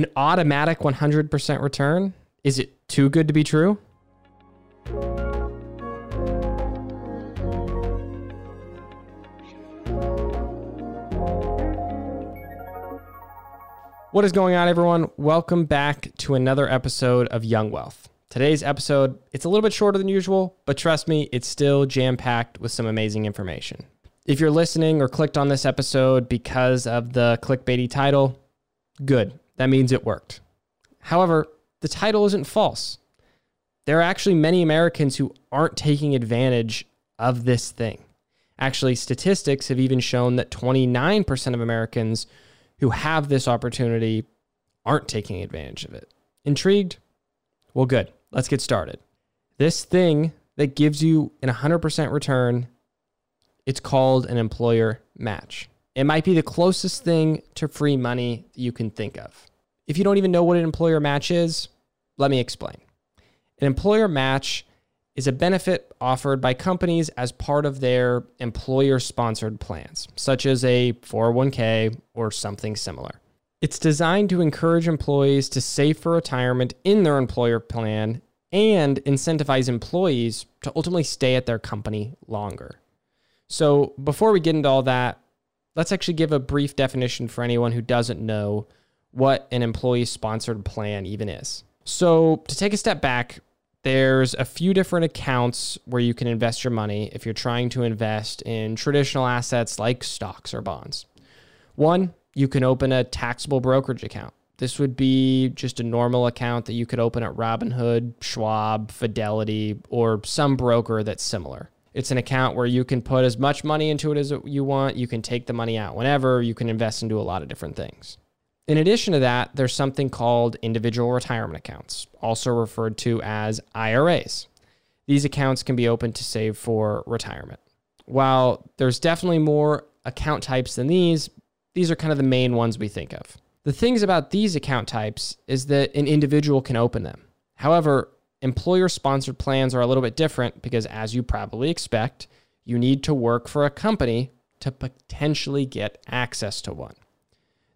An automatic 100% return? Is it too good to be true? What is going on, everyone? Welcome back to another episode of Young Wealth. Today's episode, it's a little bit shorter than usual, but trust me, it's still jam-packed with some amazing information. If you're listening or clicked on this episode because of the clickbaity title, good. That means it worked. However, the title isn't false. There are actually many Americans who aren't taking advantage of this thing. Actually, statistics have even shown that 29% of Americans who have this opportunity aren't taking advantage of it. Intrigued? Well, good. Let's get started. This thing that gives you an 100% return, it's called an employer match. It might be the closest thing to free money you can think of. If you don't even know what an employer match is, let me explain. An employer match is a benefit offered by companies as part of their employer sponsored plans, such as a 401k or something similar. It's designed to encourage employees to save for retirement in their employer plan and incentivize employees to ultimately stay at their company longer. So, before we get into all that, let's actually give a brief definition for anyone who doesn't know what an employee sponsored plan even is. So, to take a step back, there's a few different accounts where you can invest your money if you're trying to invest in traditional assets like stocks or bonds. One, you can open a taxable brokerage account. This would be just a normal account that you could open at Robinhood, Schwab, Fidelity, or some broker that's similar. It's an account where you can put as much money into it as you want. You can take the money out whenever. You can invest into a lot of different things. In addition to that, there's something called individual retirement accounts, also referred to as IRAs. These accounts can be opened to save for retirement. While there's definitely more account types than these, these are kind of the main ones we think of. The things about these account types is that an individual can open them. However, employer sponsored plans are a little bit different because, as you probably expect, you need to work for a company to potentially get access to one.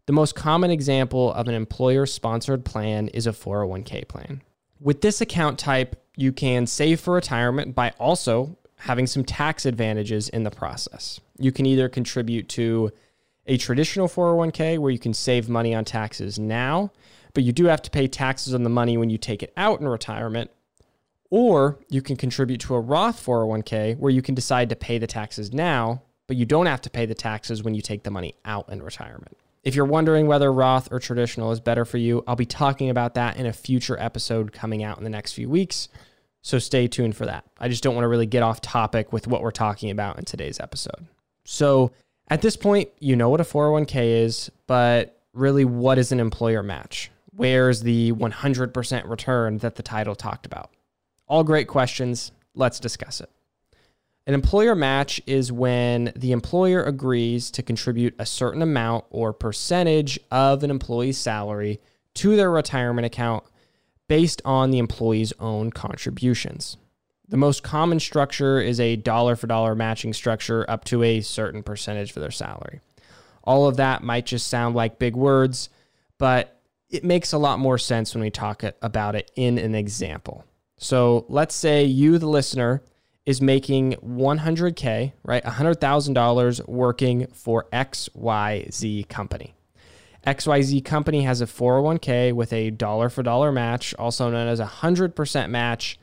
The most common example of an employer sponsored plan is a 401k plan. With this account type, you can save for retirement by also having some tax advantages in the process. You can either contribute to a traditional 401k where you can save money on taxes now, but you do have to pay taxes on the money when you take it out in retirement. Or you can contribute to a Roth 401k where you can decide to pay the taxes now, but you don't have to pay the taxes when you take the money out in retirement. If you're wondering whether Roth or traditional is better for you, I'll be talking about that in a future episode coming out in the next few weeks. So stay tuned for that. I just don't want to really get off topic with what we're talking about in today's episode. So at this point, you know what a 401k is, but really, what is an employer match? Where's the 100% return that the title talked about? All great questions. Let's discuss it. An employer match is when the employer agrees to contribute a certain amount or percentage of an employee's salary to their retirement account based on the employee's own contributions. The most common structure is a dollar for dollar matching structure up to a certain percentage for their salary. All of that might just sound like big words, but it makes a lot more sense when we talk about it in an example. So let's say you, the listener, is making 100K, right? $100,000 working for XYZ Company. XYZ Company has a 401k with a dollar for dollar match, also known as a 100% match,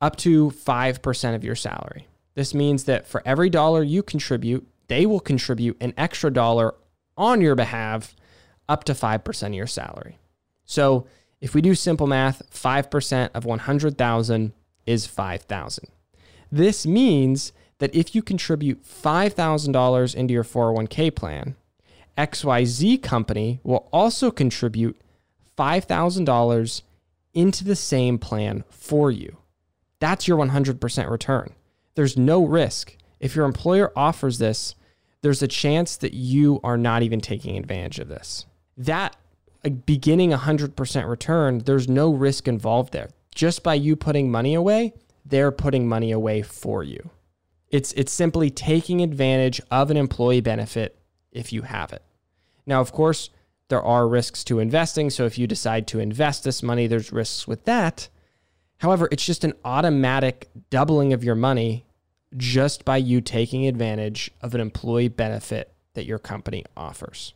up to 5% of your salary. This means that for every dollar you contribute, they will contribute an extra dollar on your behalf up to 5% of your salary. So if we do simple math, 5% of 100,000 is 5,000. This means that if you contribute $5,000 into your 401k plan, XYZ company will also contribute $5,000 into the same plan for you. That's your 100% return. There's no risk. If your employer offers this, there's a chance that you are not even taking advantage of this. That beginning 100% return, there's no risk involved there. Just by you putting money away, they're putting money away for you. It's, it's simply taking advantage of an employee benefit if you have it. Now, of course, there are risks to investing. So if you decide to invest this money, there's risks with that. However, it's just an automatic doubling of your money just by you taking advantage of an employee benefit that your company offers.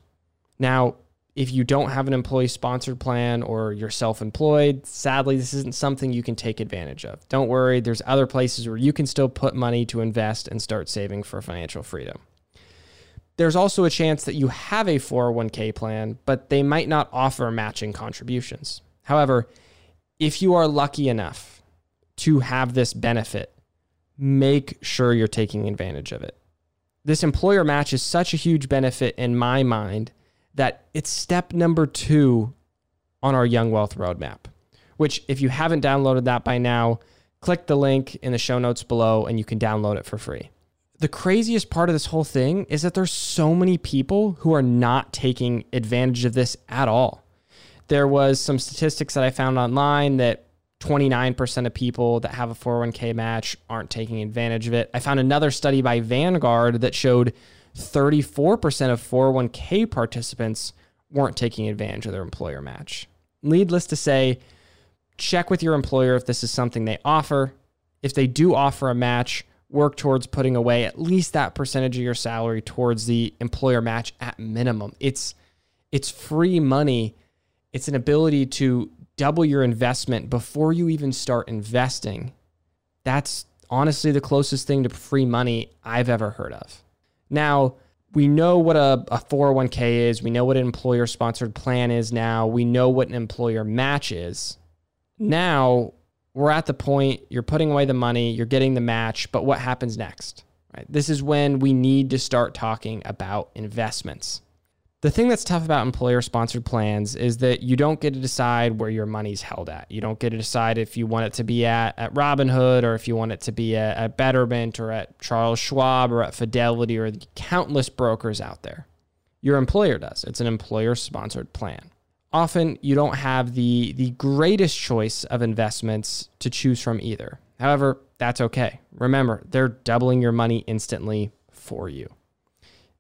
Now, if you don't have an employee sponsored plan or you're self employed, sadly, this isn't something you can take advantage of. Don't worry, there's other places where you can still put money to invest and start saving for financial freedom. There's also a chance that you have a 401k plan, but they might not offer matching contributions. However, if you are lucky enough to have this benefit, make sure you're taking advantage of it. This employer match is such a huge benefit in my mind that it's step number two on our Young Wealth Roadmap, which, if you haven't downloaded that by now, click the link in the show notes below and you can download it for free. The craziest part of this whole thing is that there's so many people who are not taking advantage of this at all. There was some statistics that I found online that 29% of people that have a 401k match aren't taking advantage of it. I found another study by Vanguard that showed 34% of 401k participants weren't taking advantage of their employer match. Needless to say, check with your employer if this is something they offer. If they do offer a match, work towards putting away at least that percentage of your salary towards the employer match at minimum. It's it's free money. It's an ability to double your investment before you even start investing. That's honestly the closest thing to free money I've ever heard of. Now, we know what a, a 401k is. We know what an employer sponsored plan is now. We know what an employer match is. Now, we're at the point you're putting away the money, you're getting the match, but what happens next? Right? This is when we need to start talking about investments. The thing that's tough about employer sponsored plans is that you don't get to decide where your money's held at. You don't get to decide if you want it to be at, at Robinhood or if you want it to be at, at Betterment or at Charles Schwab or at Fidelity or the countless brokers out there. Your employer does. It's an employer sponsored plan. Often you don't have the, the greatest choice of investments to choose from either. However, that's okay. Remember, they're doubling your money instantly for you.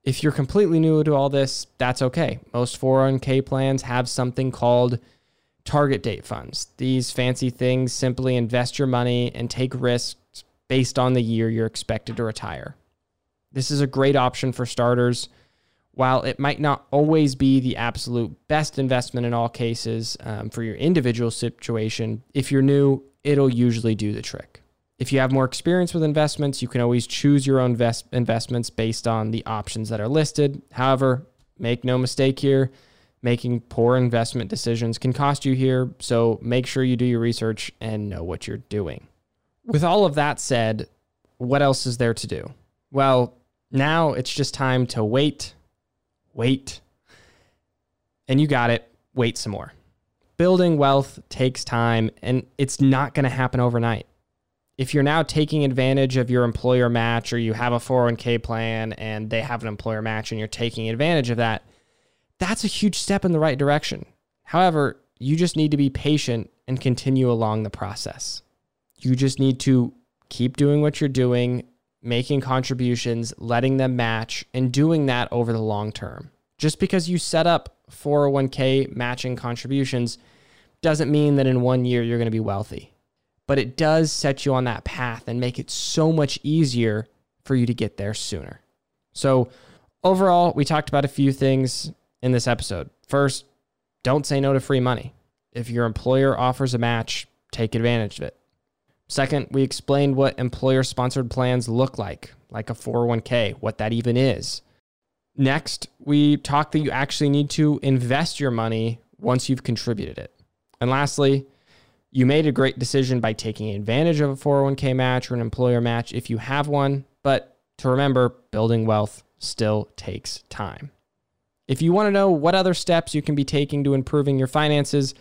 If you're completely new to all this, that's okay. Most 401k plans have something called target date funds. These fancy things simply invest your money and take risks based on the year you're expected to retire. This is a great option for starters. While it might not always be the absolute best investment in all cases um, for your individual situation, if you're new, it'll usually do the trick. If you have more experience with investments, you can always choose your own invest- investments based on the options that are listed. However, make no mistake here, making poor investment decisions can cost you here, so make sure you do your research and know what you're doing. With all of that said, what else is there to do? Well, now it's just time to wait, wait, and you got it, wait some more. Building wealth takes time and it's not going to happen overnight if you're now taking advantage of your employer match or you have a 401k plan and they have an employer match and you're taking advantage of that, that's a huge step in the right direction. However, you just need to be patient and continue along the process. You just need to keep doing what you're doing, making contributions, letting them match, and doing that over the long term. Just because you set up 401k matching contributions doesn't mean that in one year you're going to be wealthy but it does set you on that path and make it so much easier for you to get there sooner. So, overall, we talked about a few things in this episode. First, don't say no to free money. If your employer offers a match, take advantage of it. Second, we explained what employer sponsored plans look like, like a 401k, what that even is. Next, we talked that you actually need to invest your money once you've contributed it. And lastly, you made a great decision by taking advantage of a 401k match or an employer match if you have one, but to remember, building wealth still takes time. If you want to know what other steps you can be taking to improving your finances,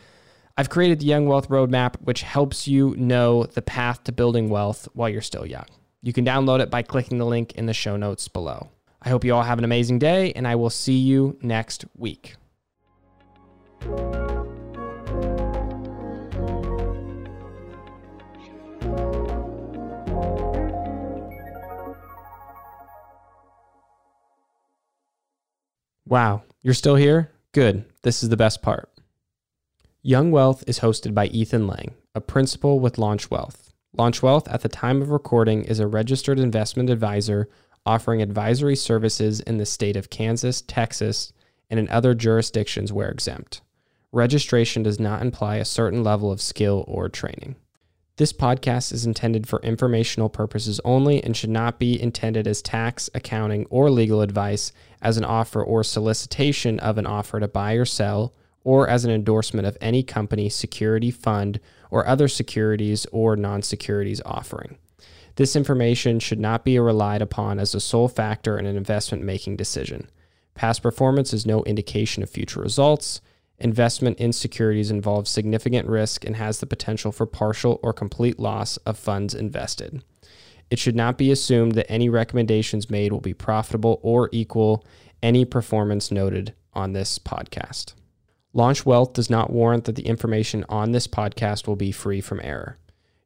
I've created the Young Wealth Roadmap, which helps you know the path to building wealth while you're still young. You can download it by clicking the link in the show notes below. I hope you all have an amazing day, and I will see you next week. Wow, you're still here? Good, this is the best part. Young Wealth is hosted by Ethan Lang, a principal with Launch Wealth. Launch Wealth, at the time of recording, is a registered investment advisor offering advisory services in the state of Kansas, Texas, and in other jurisdictions where exempt. Registration does not imply a certain level of skill or training. This podcast is intended for informational purposes only and should not be intended as tax, accounting, or legal advice, as an offer or solicitation of an offer to buy or sell, or as an endorsement of any company, security, fund, or other securities or non securities offering. This information should not be relied upon as a sole factor in an investment making decision. Past performance is no indication of future results. Investment in securities involves significant risk and has the potential for partial or complete loss of funds invested. It should not be assumed that any recommendations made will be profitable or equal any performance noted on this podcast. Launch Wealth does not warrant that the information on this podcast will be free from error.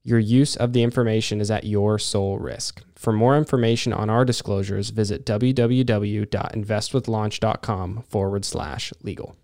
Your use of the information is at your sole risk. For more information on our disclosures, visit www.investwithlaunch.com forward slash legal.